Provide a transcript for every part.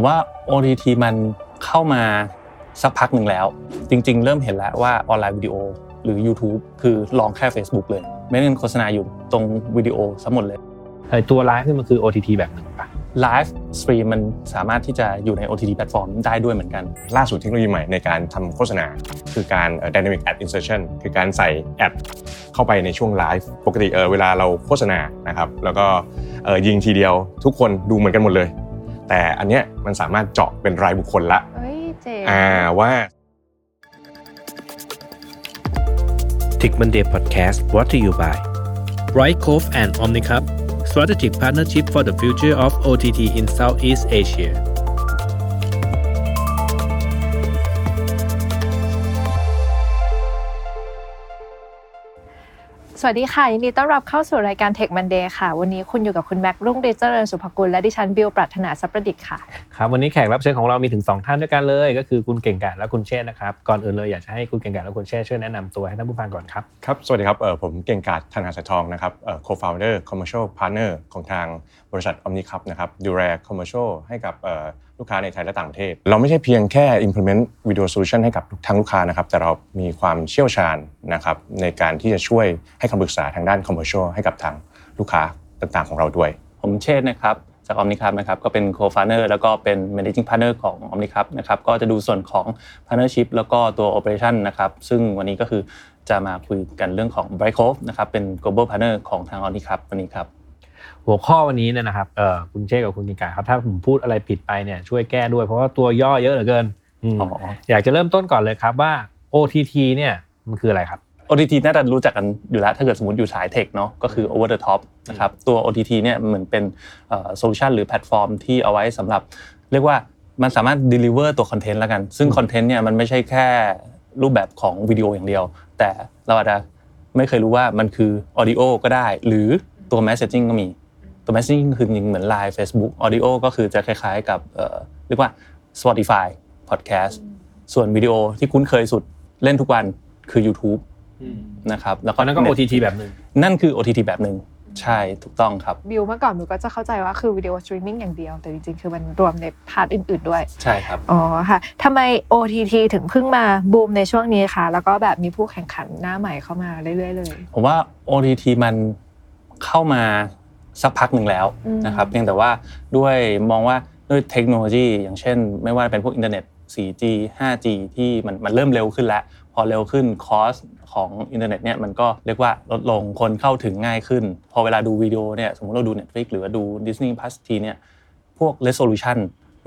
ผมว่า OTT มันเข้ามาสักพักหนึ่งแล้ว จริง ๆ เริ่มเห็นแล้วว่าออนไลน์วิดีโอหรือ YouTube คือลองแค่ Facebook เลย ไม่ได้โฆษณาอยู่ตรงวิดีโอทั้งหมดเลยไอตัวไลฟ์นี่มันคือ OTT แบบหนึ่งปะ live stream มันสามารถที่จะอยู่ใน OTT แพลตฟอร์มได้ด้วยเหมือนกัน ล่าสุดเทคโนโลยีใหม่ในการทำโฆษณา คือการเอ่อ dynamic ad insertion คือการใส่ ad เข้าไปในช่วงไลฟ์ปกติเออเวลาเราโฆษณานะครับแล้วก็เออยิงทีเดียวทุกคนดูเหมือนกันหมดเลย แต่อันเนี้ยมันสามารถเจาะเป็นรายบุคคลละเฮ้ยเจ๋งอ่าว่า Tick Monday Podcast brought to you by Bright Cove and Omnicap Strategic Partnership for the Future of OTT in Southeast Asia สวัสดีค่ะ ยินดีต้อนรับเข้าสู่รายการ Tech Monday ค่ะ วันนี้คุณอยู่กับคุณแม็กรุ่งเดชเจริญสุภกุลและดิฉันบิวปรัชนาสัพประดิษฐ์ค่ะครับวันนี้แขกรับเชิญของเรามีถึง 2 ท่านด้วยกันเลย ก็คือคุณเก่งกาจและคุณเชษฐ์นะครับก่อนอื่นเลยอยากจะให้คุณเก่งกาจและคุณเชษฐ์ช่วยแนะนำตัวให้ท่านผู้ฟังก่อนครับครับสวัสดีครับเออผมเก่งกาจธนาสายทองนะครับเอ่อ co-founder commercial partner ของทางบริษัท OmniCup นะครับดูแล commercial ให้กับลูกค้าในไทยและต่างประเทศ เราไม่ใช่เพียงแค่ implement video solution ให้กับทางลูกค้านะครับ แต่เรามีความเชี่ยวชาญนะครับในการที่จะช่วยให้คำปรึกษาทางด้าน commercial ให้กับทางลูกค้าต่างๆ ของเราด้วย ผมเชษฐ์นะครับจาก OmniCup นะครับก็เป็น co-founder แล้วก็เป็น managing partner ของ OmniCup นะครับก็จะดูส่วนของ partnership แล้วก็ตัว operation นะครับซึ่งวันนี้ก็คือจะมาคุยกันเรื่องของ Bright Cove นะครับเป็น global partner ของทาง OmniCup วันนี้ครับ หัวข้อวันนี้เนี่ยนะครับเออคุณเชษฐ์กับคุณเก่งกาจครับถ้าผมพูดอะไรผิดไปเนี่ยช่วยแก้ด้วยเพราะว่าตัวย่อเยอะเหลือเกินอืมอ๋ออยากจะเริ่มต้นก่อนเลยครับว่า OTT เนี่ยมันคืออะไรครับ OTT น่าจะรู้จักกันอยู่แล้วถ้าเกิดสมมติอยู่สาย tech เนาะก็คือ over the top นะครับตัว OTT เนี่ยเหมือนเป็นโซลูชันหรือแพลตฟอร์มที่เอาไว้สำหรับ เรียกว่ามันสามารถ deliver ตัวคอนเทนต์แล้วกัน ซึ่งคอนเทนต์เนี่ยมันไม่ใช่แค่รูปแบบของวิดีโออย่างเดียว แต่เราอาจจะไม่เคยรู้ว่ามันคือ audio ก็ได้ หรือตัว messaging ก็มี ตัว messaging คือจริงๆเหมือน Line Facebook audio ก็คือจะคล้ายๆ กับเอ่อเรียกว่า Spotify podcast ส่วนวิดีโอที่คุ้นเคยสุดเล่นทุกวันคือ YouTube นะครับแล้วตก็อนนั้นก็ Net OTT แบบหนึ่งนั่นคือ OTT แบบหนึ่งใช่ถูกต้องครับบิวเมื่อก่อนบิวก็จะเข้าใจว่าคือวิดีโอสตรีมมิ่งอย่างเดียว แต่จริงๆ คือมันรวมใน part อื่น ๆด้วย ใช่ครับอ๋อค่ะทำไม OTT ถึงเพิ่งมาบูมในช่วงนี้คะแล้วก็แบบมีผู้แข่งขันหน้าใหม่เข้ามาเรื่อยๆเลย ผมว่า OTT มันเข้ามา สักพักหนึ่งแล้วอืมนะครับเพียงแต่ว่าด้วยมองว่าด้วยเทคโนโลยี อย่างเช่น ไม่ว่าจะเป็นพวกอินเทอร์เน็ต 4G 5G ที่มันมันเริ่มเร็วขึ้นแล้ว พอเร็วขึ้น cost ของอินเทอร์เน็ตเนี่ยมันก็เรียกว่าลดลงคนเข้าถึงง่ายขึ้น พอเวลาดูวิดีโอเนี่ยสมมติเราดู Netflix หรือว่าดู Disney Plus ทีเนี่ยพวก resolution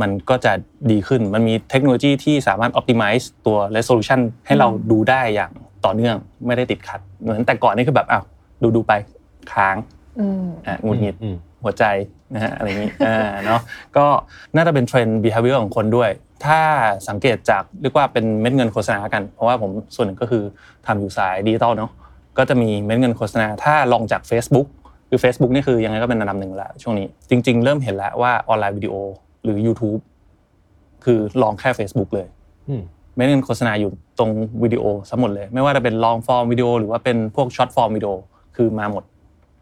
มันก็จะดีขึ้น มันมีเทคโนโลยีที่สามารถ optimize ตัว resolution ให้เราดูได้อย่างต่อเนื่องไม่ได้ติดขัด เหมือนแต่ก่อนนี่คือแบบอ้าวดูดูไปค้าง อืมอะหงุดหงิดอืมหัวใจนะฮะอะไรอย่างนี้อ่าเนาะก็น่าจะเป็นเทรนด์ behavior ของคนด้วย ถ้าสังเกตจากเรียกว่าเป็นเม็ดเงินโฆษณากัน เพราะว่าผมส่วนหนึ่งก็คือทำอยู่สายดิจิตอลเนาะก็จะมีเม็ดเงินโฆษณา ถ้าลองจาก Facebook คือ Facebook นี่คือยังไงก็เป็นอันดับหนึ่งแล้วช่วงนี้ จริง ๆ เริ่มเห็นแล้วว่าออนไลน์วิดีโอหรือ YouTube คือลองแค่ Facebook เลยอืมเม็ดเงินโฆษณาอยู่ตรงวิดีโอทั้งหมดเลย ไม่ว่าจะเป็น long-form video หรือว่าเป็นพวก short-form video คือมาหมด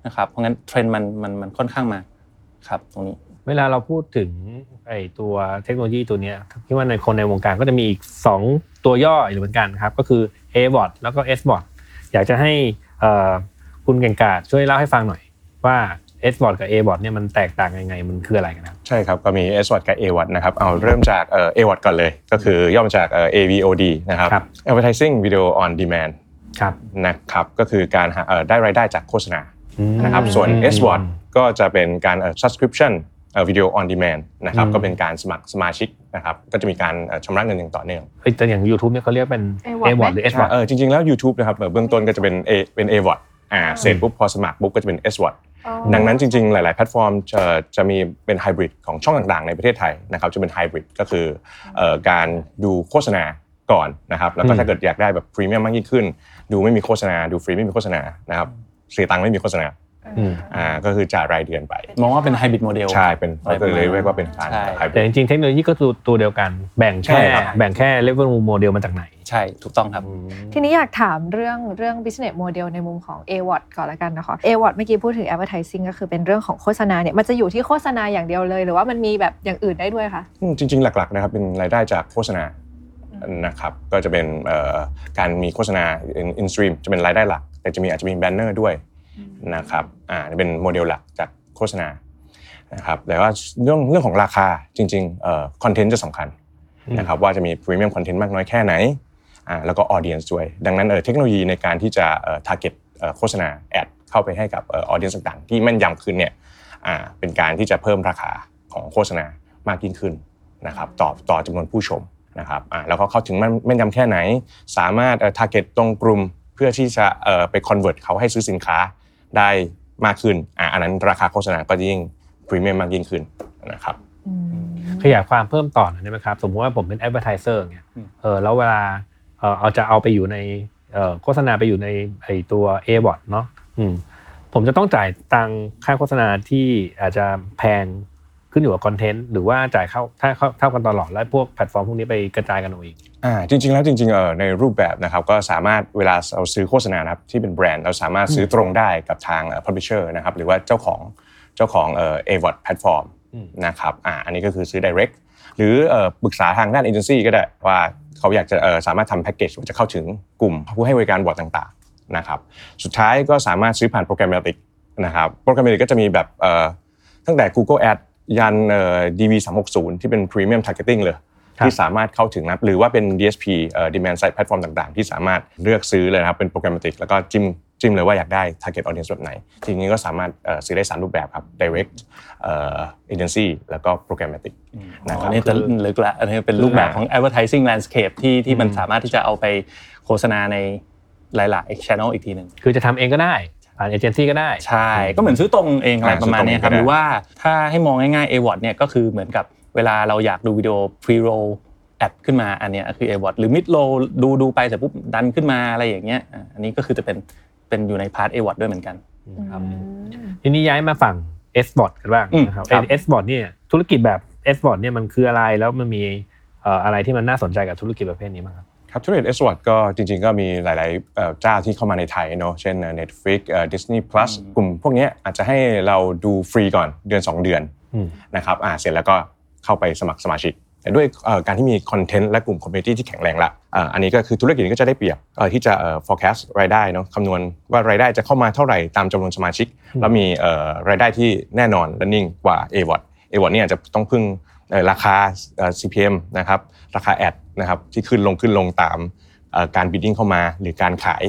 นะครับเพราะงั้นเทรนด์มันมันมันค่อนข้างมาครับตรงนี้ เวลาเราพูดถึงไอ้ตัวเทคโนโลยีตัวเนี้ยคิดว่าในคนในวงการก็จะมีอีก 2 ตัวย่ออยู่เหมือนกันครับ ก็คือ AVOD แล้วก็ SVOD อยากจะให้เอ่อคุณเก่งกาจช่วยเล่าให้ฟังหน่อย ว่า SVOD กับ AVOD เนี่ยมันแตกต่างยังไงมันคืออะไรกันครับใช่ครับก็มี S w a t กับ A w a t นะครับเอาเริ่มจากเอ่อ A w a t ก่อนเลย ก็คือย่อมาจากเอ่อ AVOD นะครับครับ Advertising Video on Demand ครับนะครับก็คือการหาเอ่อได้รายได้จากโฆษณาอืม นะครับส่วนอืม S w a t ก็จะเป็นการเอ่อ subscription เอ่อ video on demand นะครับอืมก็เป็นการสมัครสมาชิกนะครับก็จะมีการเอ่อชำระเงินอย่างต่อเนื่องเฮ้ยแต่อย่าง YouTube เนี่ยเขาเรียกเป็น A-bot A bot ไหมหรือ S ใช่ bot เออจริงๆแล้ว YouTube นะครับเอ่อเบื้องต้นก็จะเป็น A เป็น A w a t อ่าเสร็จปุ๊บพอสมัครปุ๊บก็จะเป็น S w a t อ๋อดังนั้นจริงๆ หลาย ๆ แพลตฟอร์มจะจะมีเป็นไฮบริดของช่องต่างๆ ในประเทศไทยนะครับจะเป็นไฮบริดก็คือเอ่อการดูโฆษณาก่อนนะครับแล้วก็อืมถ้าเกิดอยากได้แบบพรีเมียมมากยิ่งขึ้น ดูไม่มีโฆษณาดูฟรีไม่มีโฆษณานะครับเสียตังค์ไม่มีโฆษณาอืมอ่าก็คือจ่ายรายเดือนไป มองว่าเป็นไฮบริดโมเดลใช่เป็นเราก็เลยเรียกว่าเป็นการใช่ไฮบแต่ริดจริงๆ เทคโนโลยีก็ตัวตัวเดียวกัน แบ่งใช่แค่ครับแบ่งแค่ revenue model มาจากไหน ใช่ถูกต้องครับ ทีนี้อยากถามเรื่องเรื่อง business model ในมุมของ a w a t ก่อนละกันนะคะ a w a t เมื่อกี้พูดถึง advertising ก็คือเป็นเรื่องของโฆษณาเนี่ยมันจะอยู่ที่โฆษณาอย่างเดียวเลย หรือว่ามันมีแบบอย่างอื่นได้ด้วยคะอืมจริง ๆ หลักๆนะครับเป็นรายได้จากโฆษณานะครับก็จะเป็นเอ่อการมีโฆษณา in-stream จะเป็นรายได้หลัก แต่จะมีอาจจะมีแบนเนอร์ด้วยนะครับอ่าเป็นโมเดลหลักจากโฆษณานะครับแต่ว่าเรื่องเรื่องของราคาจริงๆคอนเทนต์จะสำคัญนะครับว่าจะมีพรีเมียมคอนเทนต์มากน้อยแค่ไหนอ่าแล้วก็ audience ด้วย ดังนั้นเออเทคโนโลยีในการที่จะเอ่อ target เอ่อโฆษณา ad เข้าไปให้กับ audience ต่างๆ ที่แม่นยำขึ้นเนี่ยอ่าเป็นการที่จะเพิ่มราคาของโฆษณามากยิ่งขึ้นนะครับต่อต่อจำนวนผู้ชมนะครับอ่าแล้วก็เข้าถึงแม่นแม่นยำแค่ไหน สามารถเอ่อ target ตรงกลุ่มเพื่อที่จะเอ่อไป convert เขาให้ซื้อสินค้าได้มากขึ้นอ่าอันนั้นราคาโฆษณาก็ยิ่งพรีเมียมมากยิ่งขึ้นนะครับขยายความเพิ่มต่อหน่อยได้ไหมครับ สมมติว่าผมเป็น advertiser เนี่ยอืมเออแล้วเวลาเออเอาจะเอาไปอยู่ในเอ่อโฆษณาไปอยู่ในไอตัว a b o t เนาะอืมผมจะต้องจ่ายตังค่าโฆษณาที่อาจจะแพง ขึ้นอยู่กับคอนเทนต์หรือว่าจ่ายเข้าถ้าเข้าเท่ากันตลอดแล้วพวกแพลตฟอร์มพวกนี้ไปกระจายกันเอาเองอ่าจริง ๆ แล้วจริงๆเออในรูปแบบนะครับก็สามารถเวลาเราซื้อโฆษณานะครับที่เป็นแบรนด์เราสามารถซื้อตรงได้กับทางเอ่อ publisher นะครับหรือว่าเจ้าของเจ้าของเอ่อ AVOD platform อืมนะครับอ่าอันนี้ก็คือซื้อ direct หรือเอ่อปรึกษาทางด้านเอเจนซี่ก็ได้ว่าเขาอยากจะเอ่อสามารถทำแพ็กเกจว่าจะเข้าถึงกลุ่มผู้ให้บริการบอร์ดต่างๆนะครับสุดท้ายก็สามารถซื้อผ่านโปรแกรม a ติกนะครับโปรแกรม a ติกก็จะมีแบบเอ่อตั้งแต่ Google Ad ยันเอ่อ DV 360ที่เป็น Premium Targeting เลยครับที่สามารถเข้าถึงนะครับหรือว่าเป็น DSP เอ่อ Demand Side Platform ต่างๆ ที่สามารถเลือกซื้อเลยนะครับเป็นโปรแกรม a ติกแล้วก็จิ้มจิ้มเลยว่าอยากได้ target audience แบบไหน ทีนี้ก็สามารถเอ่อซื้อได้ 3 รูปแบบครับ direct เอ่อ agency แล้วก็ programmatic นะคอัรับนนี้จะลึกละอันนี้เป็นรูปแบบของ advertising landscape ที่ที่มันสามารถที่จะเอาไปโฆษณาในหลาย ๆ channel อีกทีหนึ่งคือจะทำเองก็ได้ ผ่านเอเจนซี่ก็ได้ ใช่ ก็เหมือนซื้อตรงเองอะไรประมาณเนี้ยครับซื้อตรงเองก็ได้หรือว่าถ้าให้มองง่ายๆ AWOD เนี่ยก็คือเหมือนกับเวลาเราอยากดูวิดีโอ pre-roll แอดขึ้นมาอันเนี้ยคือ AWOD หรือ mid roll ดูดูไปเสร็จปุ๊บดันขึ้นมาอะไรอย่างเงี้ยอะอันนี้ก็คือจะเป็นเป็นอยู่ในพาร์ท AWOD ด้วยเหมือนกันครับทีนี้ย้ายมาฝั่ง SVOD กันบ้างอืมนะครับครับ SVOD เนี่ยธุรกิจแบบ SVOD เนี่ยมันคืออะไรแล้วมันมีเอ่ออะไรที่มันน่าสนใจกับธุรกิจประเภทนี้บ้างครับ ครับธุรกิจ S w o r d ก็จริงๆ ก็มีหลายๆเอ่อเจ้าที่เข้ามาในไทยเนาะเช่นเอ่อ Netflix เอ่อ Disney Plus กลุ่มพวกเนี้ยอาจจะให้เราดูฟรีก่อนเดือน 2 เดือนอืมนะครับอ่าเสร็จแล้วก็เข้าไปสมัครสมาชิก แต่ด้วยเอ่อการที่มีคอนเทนต์และกลุ่ม community ที่แข็งแรงละอ่าอันนี้ก็คือธุรกิจนี้ก็จะได้เปรียบเอ่อที่จะเอ่อ forecast รายได้เนาะคำนวณว่ารายได้จะเข้ามาเท่าไหร่ตามจำนวนสมาชิก แล้วมีเอ่อรายได้ที่แน่นอนและนิ่งกว่า a w o d a w o d เนี่ยจะต้องพึ่งเอ่อ ราคาเอ่อ CPM นะครับราคาแอดนะครับที่ขึ้นลงขึ้นลงตามเอ่อการ bidding เข้ามาหรือการขาย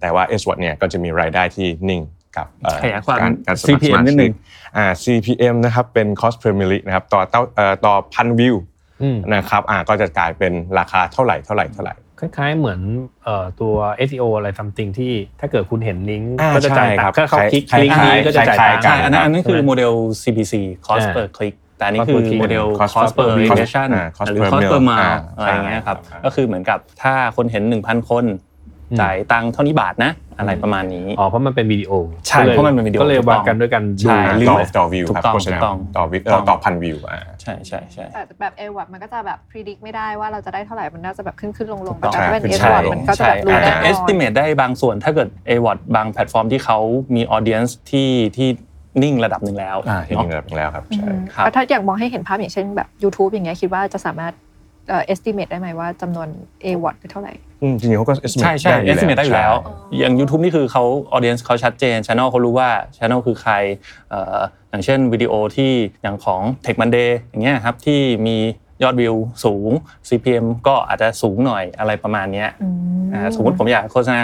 แต่ว่า s w o d เนี่ยก็จะมีรายได้ที่นิ่งกับเอ่อขยายความการการสมัคร CPM นิดนึงอ่า CPM นะครับเป็น cost per milli นะครับต่อเต้าเอ่อต่อพันวิวอืมนะครับอ่าก็จะกลายเป็นราคาเท่าไหร่เท่าไหร่เท่าไหร่คล้ายๆเหมือนเอ่อตัว SEO อะไร something ที่ถ้าเกิดคุณเห็นลิงก์อ่าก็จะจ่ายใช่ตัครังบค์ถ้าเขาคลิกคล้ายๆลิงก์นี้ก็จะจ่ายคล้ายๆตังค์กัใช่อันนั้นอันนั้นคือใช่ไหมโมเดล CPC cost อ่า per click แต่อันนี้ cost คือ per click โมเดล cost cost per per mil impression อ่า cost หรือ per cost per mil mile อ่าอะไรอย่างเงี้ยครับใช่ก็คือเหมือนกับถ้าคนเห็น 1,000 คนอืมจ่ายตังค์เท่านี้บาทนะ อะไรประมาณนี้อ๋อเพราะมันเป็นวิดีโอใช่ก็ลยเพราะมันเป็นวิดีโอก็เลยถูกต้วัอดงกันด้วยกันดูใช่หรือต่อต่อวิวถูกครับต้องโฆษณาถูกต้องต่อวิวถูกต้องต่อพันวิวอ่าใช่ใช่ใช่แต่แบบเอวมันก็จะแบบพิจิตรไม่ได้ว่าเราจะได้เท่าไหร่มันน่าจะแบบขึ้นขึ้นลงลงถูกต้องแต่ถ้าเป็นขึ้เอนสใช่วอตมันก็จะแบบรู้อาจแน่จะนอน estimate ได้บางส่วนถ้าเกิด AWOD บางแพลตฟอร์มที่เขามี audience ที่ที่ นิ่งระดับหนึ่งแล้วอ่าที่เนาะนี่แบบแล้วครับอืใช่มครับแล้วถ้าอยากมองให้เห็นภาพอย่างเช่นแบบ YouTube อย่างเงี้ยคิดว่าจะสามารถเอ่อ estimate ได้ไหมว่าจำนวน A watt คือเท่าไหร่อืมจริงๆเขาก็ estimate ใช่ใช่ได้อยู่ estimate ได้อยู่แล้วใช่อย่าง YouTube นี่คือเขา audience เขาชัดเจน channel เขารู้ว่า channel คือใครเอ่ออย่างเช่นวิดีโอที่อย่างของ Tech Monday อย่างเงี้ยครับที่มียอดวิวสูง CPM ก็อาจจะสูงหน่อยอะไรประมาณเนี้ยอืมอ่าสมมติผมอยากโฆษณา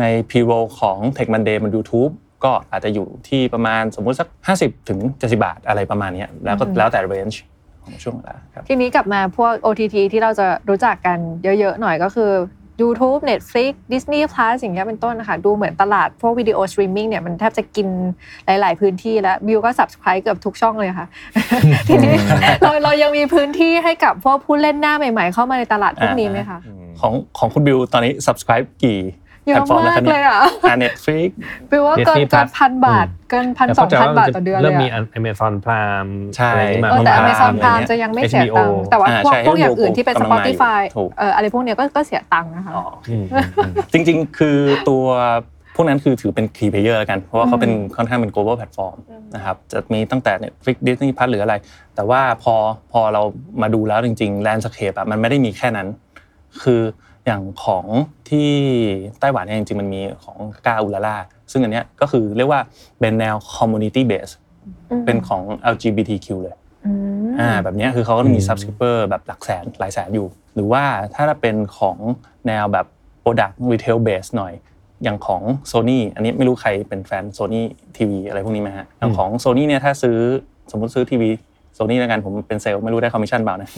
ใน pre-roll ของ Tech Monday บน YouTube ก็อาจจะอยู่ที่ประมาณสมมุติสัก 50ถึง70 บาทอะไรประมาณเนี้ยแล้วก็แล้วแต่ range ของช่วงเวลาครับทีนี้กลับมาพวก OTT ที่เราจะรู้จักกันเยอะๆหน่อยก็คือ YouTube Netflix Disney Plus อย่างเงี้ยเป็นต้นนะคะดูเหมือนตลาดพวกวิดีโอสตรีมมิ่งเนี่ยมันแทบจะกินหลาย ๆ พื้นที่แล้วบิวก็ subscribe เกือบทุกช่องเลยค่ะ ทีนี้เราเรายังมีพื้นที่ให้กับพวกผู้เล่นหน้าใหม่ ๆ เข้ามาในตลาดพวกนี้ไหมคะของของคุณบิวตอนนี้ subscribe กี่ เยแพลอะตฟอร์มมาแล้วกครับเลเนี่ยยอะอ่าเน็ตฟลิกแปลว่าเกิน Disney เกิน Plus พันบาทอืมเกินพันแต่สองเข้าใจพันว่าบาทต่อเดือนเริ่เลมยมีอะ Amazon Prime ใช่อะไรอย่างงี้มาเออแต่เข้า Amazon อะไร Prime เงี้ยจะยังไม่เสีย HBO ตังค์แต่ว่าอ่าพวกใช่พวกอย่างอื่นที่เป็นกำลังมาอยู่ Spotify ถูกเอออะไรพวกเนี้ยก็ก็เสียตังค์นะคะอ๋ออืมอืมอืมจริงๆ คือตัวพวกนั้นคือถือเป็น key player แล้วกัน เพราะว่าเขาเป็นค่อนข้างเป็น global platform นะครับ จะมีตั้งแต่ Netflix Disney Plus หรืออะไร แต่ว่าพอพอเรามาดูแล้วจริง ๆ landscape อะมันไม่ได้มีแค่นั้น คือ อย่างของที่ไต้หวันเนี่ยจริงๆมันมีของกาอูลาล่าซึ่งอันเนี้ยก็คือเรียกว่าเป็นแนว community base อืมเป็นของ LGBTQ เลยอืมอ่าแบบเนี้ยคือเขาก็จะมีอืม subscriber แบบหลักแสนหลายแสนอยู่ หรือว่าถ้าเป็นของแนวแบบ product retail base หน่อย อย่างของ Sony อันนี้ไม่รู้ใครเป็นแฟน Sony TV อะไรพวกนี้ไหมฮะอย่างของ Sony เนี่ยถ้าซื้อสมมติซื้อทีวี Sony แล้วกันผมเป็นเซลล์ไม่รู้ได้คอมมิชชั่นเปล่านะ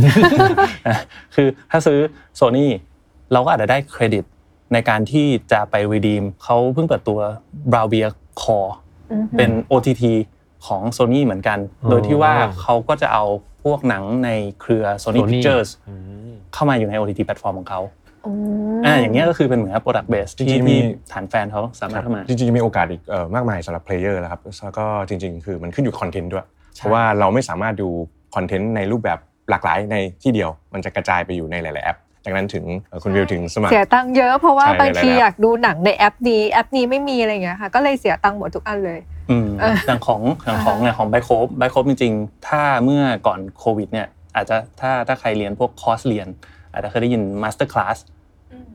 นะคือถ้าซื้อ Sony เราก็อาจจะได้เครดิตในการที่จะไป redeem เขาเพิ่งเปิดตัว b r o w b e e r Core อืมเป็น OTT ของ Sony เหมือนกันอ๋อโดยที่ว่าเขาก็จะเอาพวกหนังในเครือ Sony Sony Pictures อืมเข้ามาอยู่ใน OTT แพลตฟอร์มของเขาอืมอ่าอย่างเงี้ยก็คือเป็นเหมือนกับ product base จริที่งๆมีที่ฐานแฟนเขาสามารถเข้ามาจริงๆมีโอกาสอีกเอ่อมากมายสำหรับ player แล้วครับแล้วก็จริง ๆ คือมันขึ้นอยู่คอนเทนต์ด้วยใช่เพราะว่าเราไม่สามารถดูคอนเทนต์ในรูปแบบหลากหลายในที่เดียว มันจะกระจายไปอยู่ในหลาย ๆ แอป ดังนั้นถึงเอ่อคุณบิวถึงสมัคร เสียตังค์เยอะเพราะว่าใช่บางทีหลายๆอยากดูหนังในแอปนี้แอปนี้ไม่มีอะไรอย่างเงี้ยค่ะ ก็เลยเสียตังค์หมดทุกอันเลยอืมเอออย่างของอย่างของเนี่ยของ Brightcove Brightcove จริงๆ ถ้าเมื่อก่อนโควิดเนี่ยอาจจะถ้าถ้าใครเรียนพวกคอร์สเรียน อาจจะเคยได้ยิน MasterClass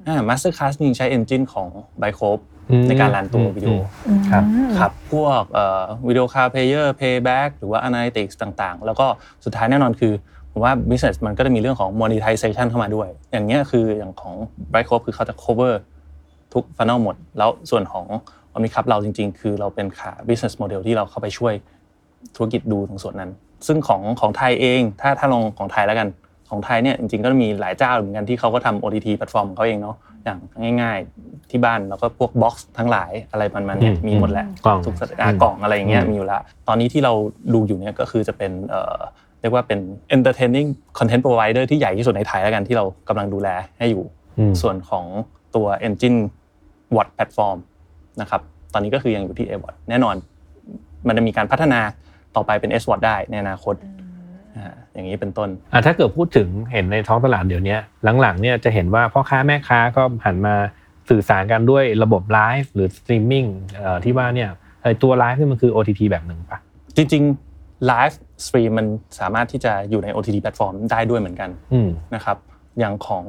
อ่า MasterClass จริงใช้ engine ของ Brightcove อืมในการรันตัววิดีโออืมครับครับพวก video cloud player playback หรือว่า Analytics ต่างๆ แล้วก็สุดท้ายแน่นอนคือ ผมว่า business มันก็จะมีเรื่องของ monetization เข้ามาด้วย อย่างเงี้ยคืออย่างของ Brightcove คือเขาจะ cover ทุก funnel หมด แล้วส่วนของ Omnicap เราจริง ๆ คือเราเป็นขา business model ที่เราเข้าไปช่วยธุรกิจดูตรงส่วนนั้น ซึ่งของของไทยเอง ถ้าถ้าลองของไทยแล้วกันของไทยเนี่ยจริงๆก็มีหลายเจ้าเหมือนกันที่เขาก็ทำ OTT แพลตฟอร์มของเขาเองเนาะอย่างง่าย ๆที่บ้านแล้วก็พวก box ทั้งหลายอะไรประมาณเนี้ยอืมมีหมดแหละกล่องทุกสถานกล่องอะไรอย่างเงี้ยอืมมีอยู่แล้วตอนนี้ที่เราดูอยู่เนี่ยก็คือจะเป็น เอ่อเรียกว่าเป็น entertaining content provider ที่ใหญ่ที่สุดในไทยแล้วกันที่เรากำลังดูแลให้อยู่อืมส่วนของตัว engine VOD platform นะครับตอนนี้ก็คือยังอยู่ที่ A Watt แน่นอน มันจะมีการพัฒนาต่อไปเป็น SVOD ได้ในอนาคตอ่าอย่างนี้เป็นต้นอะถ้าเกิดพูดถึงเห็นในท้องตลาดเดี๋ยวนี้หลังๆเนี่ยจะเห็นว่าพ่อค้าแม่ค้าก็หันมาสื่อสารกันด้วยระบบไลฟ์หรือสตรีมมิ่งที่ว่าเนี่ยไอ้ตัวไลฟ์นี่มันคือ OTT แบบหนึ่งปะจริงๆ live stream มันสามารถที่จะอยู่ใน OTT platform ได้ด้วยเหมือนกันอืมนะครับอย่างของ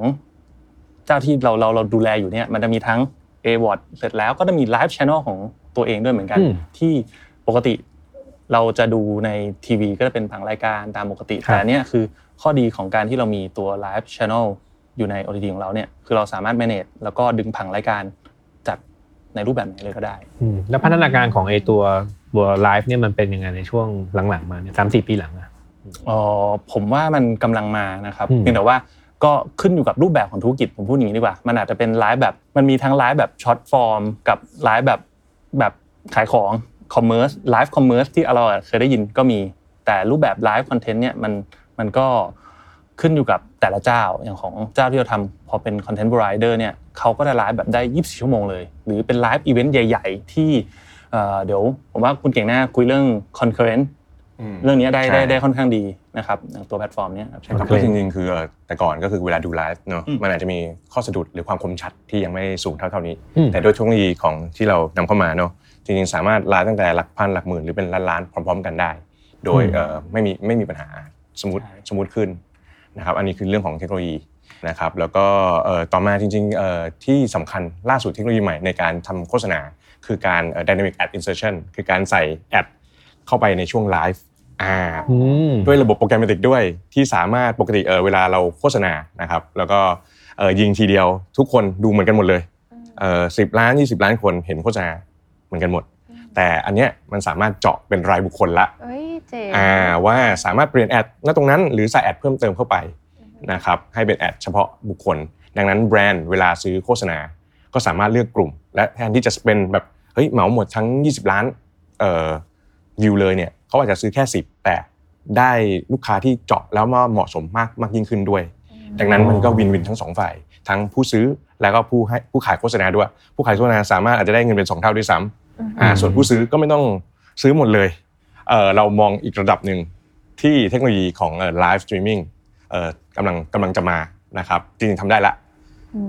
เจ้าที่เราเราเราดูแลอยู่เนี่ยมันจะมีทั้ง a w a r d เสร็จแล้วก็จะมีไลฟ์ช ANNEL ของตัวเองด้วยเหมือนกันอืมที่ปกติเราจะดูในทีวีก็จะเป็นผังรายการตามปกติครับแต่อันเนี่ยคือข้อดีของการที่เรามีตัวไลฟ์ช ANNEL อยู่ใน OTT ของเราเนี่ยคือเราสามารถ manage แล้วก็ดึงผังรายการจัดในรูปแบบไหนเลยก็ได้อืมแล้วพัฒนาการของไอ้ตัว ตัวไลฟ์เนี่ยมันเป็นยังไงในช่วงหลังๆ มาเนี่ยสามสี่ปีหลังอะอ๋อผมว่ามันกำลังมานะครับอืมเพียงแต่ว่าก็ขึ้นอยู่กับรูปแบบของธุรกิจผมพูดอย่างนี้ดีกว่า มันอาจจะเป็นไลฟ์แบบมันมีทั้งไลฟ์แบบ short form กับไลฟ์แบบแบบขายของ commerce live commerce ที่เราเคยได้ยินก็มี แต่รูปแบบไลฟ์คอนเทนต์เนี่ยมันมันก็ขึ้นอยู่กับแต่ละเจ้าอย่างของเจ้าที่เราทำพอเป็นคอนเทนต์บร i เดอร์เนี่ยเขาก็จะไลฟ์แบบได้ 24 ชั่วโมงเลย หรือเป็นไลฟ์อีเวนต์ใหญ่ ๆ ที่ เอ่อเดี๋ยวผมว่าคุณเก่งน่าคุยเรื่อง concurrent เรื่องนี้ได้ได้ใช่ได้ค่อนข้างดีนะครับอย่างตัวแพลตฟอร์มเนี้ยครับใช่ครับโอเคก็จริงๆ คือเอ่อแต่ก่อนก็คือเวลาดูไลฟ์เนาะอืมมันอาจจะมีข้อสะดุดหรือความคมชัดที่ยังไม่สูงเท่าเท่านี้อืมแต่ด้วยเทคโนโลยีของที่เรานำเข้ามาเนาะจริงๆ สามารถไลฟ์ตั้งแต่หลักพันหลักหมื่นหรือเป็นล้านล้านๆพร้อม ๆ กันได้ โดยอืมเอ่อไม่มีไม่มีปัญหา smooth smooth ขึ้นนะครับอันนี้คือเรื่องของเทคโนโลยีนะครับแล้วก็เอ่อต่อมาจริงๆเอ่อที่สำคัญล่าสุดเทคโนโลยีใหม่ในการทำโฆษณา คือการเอ่อ dynamic ad insertion คือการใส่แอดเข้าไปในช่วงไลฟ์อ่าอืมด้วยระบบโปรแกรมติกด้วยที่สามารถปกติเออเวลาเราโฆษณานะครับ แล้วก็เออยิงทีเดียวทุกคนดูเหมือนกันหมดเลยเออสิบล้านยี่สิบล้านคนเห็นโฆษณาเหมือนกันหมด แต่อันเนี้ยมันสามารถเจาะเป็นรายบุคคลละเอ้ยเจ๋งอ่าว่าสามารถเปลี่ยนแอดณตรงนั้น หรือใส่แอดเพิ่มเติมเข้าไปนะครับให้เป็นแอดเฉพาะบุคคล ดังนั้นแบรนด์เวลาซื้อโฆษณาก็สามารถเลือกกลุ่ม และแทนที่จะเป็นแบบ เฮ้ยเหมาหมดทั้ง 20 ล้านเอ่อวิวเลยเนี่ยเขาอาจจะซื้อแค่ 10 แต่ได้ลูกค้าที่เจาะแล้วมาเหมาะสมมากมากยิ่งขึ้นด้วย ดังนั้นมันก็วินวินทั้งสองฝ่าย ทั้งผู้ซื้อแล้วก็ผู้ให้ผู้ขายโฆษณาด้วย ผู้ขายโฆษณาสามารถอาจจะได้เงินเป็นสองเท่าด้วยซ้ำอ่าส่วนผู้ซื้อก็ไม่ต้องซื้อหมดเลยเออเรามองอีกระดับหนึ่งที่เทคโนโลยีของ live streaming เอ่อกำลังกำลังจะมานะครับจริงๆทำได้ละ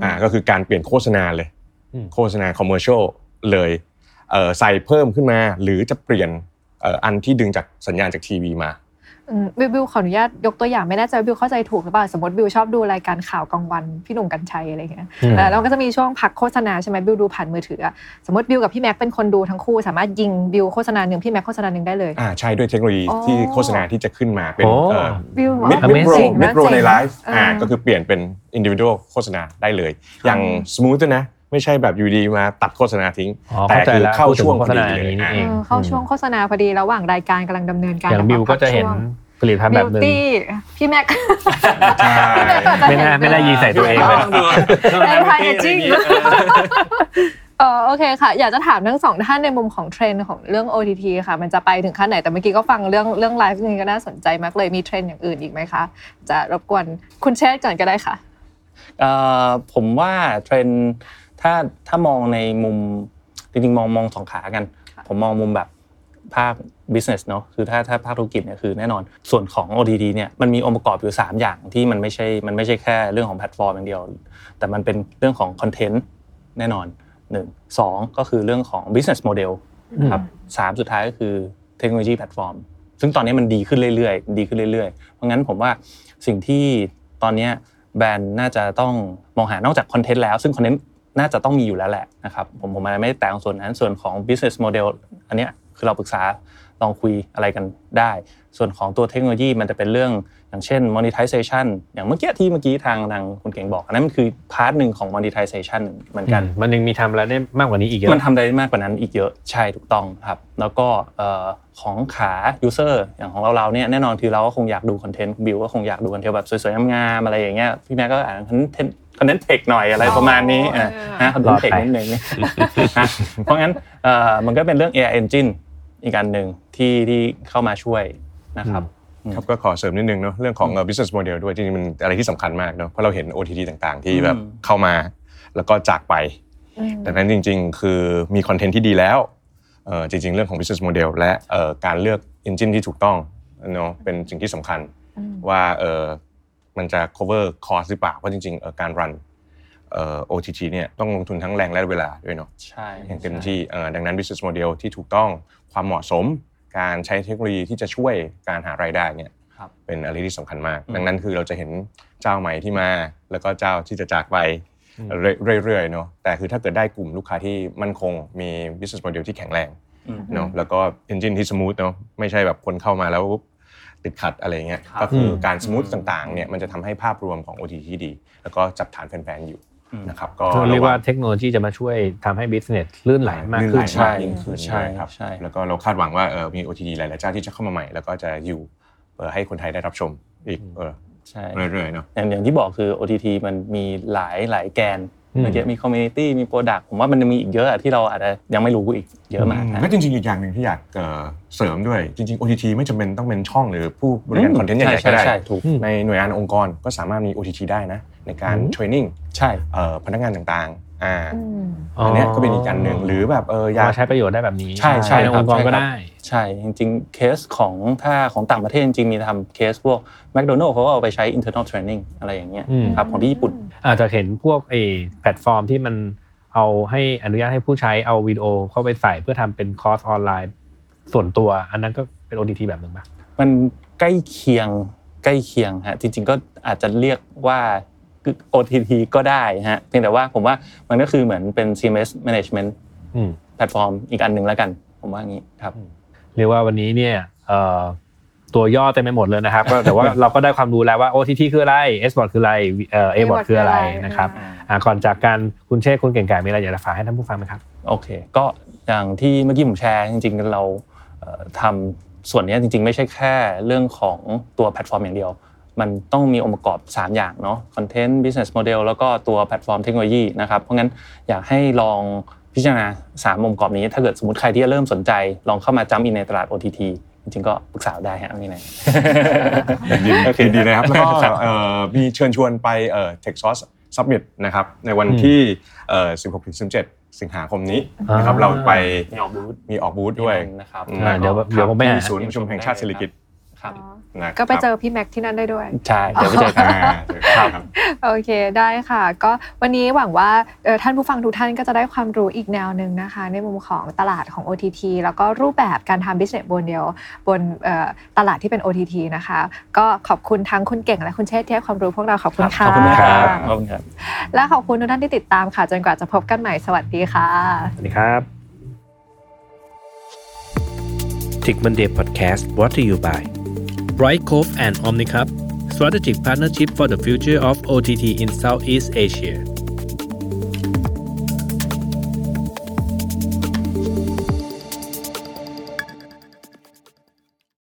อ่าก็คือการเปลี่ยนโฆษณาเลยอืมโฆษณา commercial เลยเอ่อ ใส่เพิ่มขึ้นมา หรือจะเปลี่ยนเอ่ออันที่ดึงจากสัญญาณจากทีวีมาอืมบิวบิวขออนุญาตยกตัวอย่างไม่แน่ใจว่าบิวเข้าใจถูกหรือเปล่าสมมติบิวชอบดูรายการข่าวกลางวันพี่หนุ่มกรรชัยอะไรอย่างเงี้ยอืมอ่าแล้วก็จะมีช่วงพักโฆษณาใช่ไหมบิวดูผ่านมือถืออะสมมติบิวกับพี่แม็กเป็นคนดูทั้งคู่ สามารถยิงบิวโฆษณาหนึ่งพี่แม็กโฆษณาหนึ่งได้เลยอ่าใช่ด้วยเทคโนโลยีอ๋อที่โฆษณาที่จะขึ้นมาเป็นโอ้เอ่อบิวมิด Amazing มิดโรเจ๋งมินะดโรในเจ๋งไลฟ์เอออ่อ่าก็คือเปลี่ยนเป็นอินดิวิ a l โฆษณาได้เลย อย่างสมูทด้วยนะ ไม่ใช่แบบอยู่ดีมาตัดโฆษณาทิ้งอ๋อแต่เข้าใจคือแล้วเข้าพูดถึงช่วงโฆษณาพอดีเลยนี้นี่อ่าเองเออเข้าช่วงโฆษณาพอดีระหว่างรายการกำลังดำเนินการอย่างบิวก็จะเห็นผลิตภัณฑ์บิแบบวหนึ่งตี้พี่แม็กใช่ไม่น่าไม่น่ายิงใส่ตัวเองเลยแอนพายเอจิ้งเออโอเคค่ะ อยากจะถามทั้งสองท่านในมุมของเทรนด์ของเรื่อง OTT ค่ะ มันจะไปถึงขั้นไหน แต่เมื่อกี้ก็ฟังเรื่องเรื่องไลฟ์นี่ก็น่าสนใจมากเลยมีเทรนด์อย่างอื่นอีกไหมคะ จะรบกวนคุณเชษฐ์ก่อนก็ได้ค่ะเอ่อผมว่าเทรนด์ ถ้าถ้ามองในมุมจริงๆมองมองสองขากันค่ะผมมองมุมแบบภาค business เนอะคือถ้าถ้าภาคธุรกิจเนี่ยคือแน่นอนส่วนของ OTT เนี่ยมันมีองค์ประกอบอยู่ 3 อย่างที่มันไม่ใช่มันไม่ใช่แค่เรื่องของแพลตฟอร์มอย่างเดียว แต่มันเป็นเรื่องของคอนเทนต์แน่นอนหนึ่งสองก็คือเรื่องของ business model ครับสามสุดท้ายก็คือเทคโนโลยีแพลตฟอร์ม ซึ่งตอนนี้มันดีขึ้นเรื่อยๆ ดีขึ้นเรื่อยๆ เพราะงั้นผมว่าสิ่งที่ตอนเนี้ยแบรนด์น่าจะต้องมองหานอกจากคอนเทนต์แล้ว ซึ่งคอนเทนต์ น่าจะต้องมีอยู่แล้วแหละนะครับผมผมไม่ได้แตะตรงส่วนนั้นส่วนของ business model อันเนี้ยคือเราปรึกษาลองคุยอะไรกันได้ ส่วนของตัวเทคโนโลยีมันจะเป็นเรื่องอย่างเช่น monetization อย่างเมื่อกี้ที่เมื่อกี้ทางทางคุณเก่งบอกอันนั้นมันคือ part หนึ่งของ monetization เหมือนกัน มันยังมีทำอะไรได้มากกว่านี้อีกเยอะมันทำได้มากกว่านั้นอีกเยอะใช่ถูกต้องครับ แล้วก็เอ่อของขา user อย่างของเราเราเนี่ยแน่นอนคือเราก็คงอยากดูคอนเทนต์บิวก็คงอยากดูคอนเทนต์แบบสวยๆงามๆอะไรอย่างเงี้ยพี่แม็กก็อ่านคอนเทนต์ คอนเทนต์ tech หน่อยอะไรประมาณนี้อ๋ออะเออนะคอนเทนต์ tech นิดนึงนะเพราะงั้นเอ่อมันก็เป็นเรื่อง AI engine อีกอันหนึ่งที่ที่เข้ามาช่วยนะครับครับก็ขอเสริมนิดนึงเนาะเรื่องของเอ่อ business model ด้วยจริงๆมันอะไรที่สำคัญมากเนาะเพราะเราเห็น OTT ต่างๆ ที่แบบอืมเข้ามาแล้วก็จากไปอืมดังนั้นจริง ๆ คือมีคอนเทนต์ที่ดีแล้วเอ่อจริง ๆ เรื่องของ business model และเอ่อการเลือก engine ที่ถูกต้องเนาะเป็นสิ่งที่สำคัญอืมว่าเอ่อ มันจะ cover cost หรือเปล่าเพราะจริงๆเอ่อการรันเอ่อ OTT เนี่ยต้องลงทุนทั้งแรงและเวลาด้วยเนาะใช่อย่างเต็มที่เอ่อดังนั้น business model ที่ถูกต้องความเหมาะสม การใช้เทคโนโลยีที่จะช่วยการหารายได้เนี่ยครับเป็นอะไรที่สำคัญมากอืมดังนั้นคือเราจะเห็นเจ้าใหม่ที่มา แล้วก็เจ้าที่จะจากไปเรื่อยๆเนาะแต่คือถ้าเกิดได้กลุ่มลูกค้าที่มั่นคงมี business model ที่แข็งแรงอืมเนาะแล้วก็ engine ที่ smooth เนาะไม่ใช่แบบคนเข้ามาแล้วปุ๊บ ติดขัดอะไรเงี้ยครับก็คืออมการ smooth ต่างๆเนี่ยมันจะทำให้ภาพรวมของ OTT ที่ดี แล้วก็จับฐานแฟนๆอยู่อืมนะครับก็เรียกว่าเทคโนโลยีจะมาช่วยทำให้ business ลื่นไหลมากลื่นขึ้ไหนลใช่มากยิ่งขึ้นใช่ครับใช่แล้วก็เราคาดหวังว่าเออมี OTT หลายๆเจ้าที่จะเข้ามาใหม่ แล้วก็จะอยู่เออให้คนไทยได้รับชมอีกเออใช่เรื่อยๆเนาะอย่างอย่างที่บอกคือ OTT มันมีหลายหลายแกน อืมเมื่อกี้มี community มี product ผมว่ามันยังมีอีกเยอะอะที่เราอาจจะยังไม่รู้อีกเยอะมากนะแล้วจริงๆอีกอย่างหนึ่งที่อยากเอ่อเสริมด้วยจริงๆ OTT ไม่จำเป็นต้องเป็นช่องหรือผู้บริการคอนเทนต์ใหญ่ๆใช่ก็ได้ใช่ถูกในหน่วยงานองค์กรก็สามารถมี OTT ได้นะในการอืม training ใช่พนักงานต่างๆ อ่าอืมอันเนี้ยก็เป็นอีกอันหนึ่งหรือแบบเอออยากมาใช้ประโยชน์ได้แบบนี้ใช่ใช่ในคองค์กรครับใช่ก็ได้ครับ ใช่จริงๆเคสของถ้าของต่างประเทศจริงๆมีทำเคสพวก McDonald เขาก็เอาไปใช้ internal training อะไรอย่างเงี้ยอืมครับของที่ญี่ปุ่น อาจจะเห็นพวกไอ้แพลตฟอร์มที่มันเอาให้อนุญาตให้ผู้ใช้เอาวิดีโอเข้าไปใส่เพื่อทำเป็นคอร์สออนไลน์ ส่วนตัวอันนั้นก็เป็น OTT แบบหนึ่งปะมันใกล้เคียงใกล้เคียงฮะจริง ๆ ก็อาจจะเรียกว่า OTT ก็ได้ฮะเพียงแต่ว่าผมว่ามันก็คือเหมือนเป็น CMS management อืมแพลตฟอร์มอีกอันหนึ่งแล้วกัน ผมว่างี้ครับ เรียกว่าวันนี้เนี่ยเอ่อตัวย่อเต็มไปหมดเลยนะครับก็แต่ว่าเราก็ได้ความรู้แล้วว่า OTT คืออะไร SVOD คืออะไรเอ่อ AVOD คืออะไรนะครับอ่าก่อนจากการคุณเชษฐ์คุณเก่งกาจมีอะไรอยากจะฝากให้ท่านผู้ฟังไหมครับโอเค ก็อย่างที่เมื่อกี้ผมแชร์จริงๆเราเอ่อทำส่วนเนี้ยจริงๆ ไม่ใช่แค่เรื่องของตัวแพลตฟอร์มอย่างเดียว มันต้องมีองค์ประกอบ 3 อย่างเนาะคอนเทนต์ business model แล้วก็ตัวแพลตฟอร์มเทคโนโลยีนะครับเพราะงั้นอยากให้ลองพิจารณา3องค์ประกอบนี้ ถ้าเกิดสมมติใครที่จะเริ่มสนใจ ลองเข้ามา join in ในตลาด OTT จริงๆก็ปรึกษาได้ฮะนี่ไหนยินดียินดีนะครับแล้วก็เอ่อมีเชิญชวนไปเอ่อ Tech Source Summit นะครับในวันอืมที่เอ่อ16-17 สิงหาคมนี้นะครับอ่าเราไปมีออกบูธมีออกบูธด้วยนะครับอืมอ่าเดี๋ยวเดี๋ยวผมไปหาที่ศูนย์ประชุมแห่งชาติศิริกิติ์ครับนะ ครับก็ไปเจอพี่แม็กที่นั่นได้ด้วย ใช่เดี๋ยวไปเจอกันอ่าเจอกันครับโอเคได้ค่ะ ก็วันนี้หวังว่าเอ่อท่านผู้ฟังทุกท่านก็จะได้ความรู้อีกแนวหนึ่งนะคะ ในมุมของตลาดของ OTT แล้วก็รูปแบบการทำ business บนเดียวบนเอ่อตลาดที่เป็น OTT นะคะ ก็ขอบคุณทั้งคุณเก่งและคุณเชษฐ์ที่ให้ความรู้พวกเราขอบคุณค่ะขอบคุณคครัรับบขอบคุณครับ และขอบคุณทุกท่านที่ติดตามค่ะ จนกว่าจะพบกันใหม่สวัสดีค่ะสวัสดีครับ Tick Monday Podcast brought to you by Bright Cove and Omnicub Strategic Partnership for the Future of OTT in Southeast Asia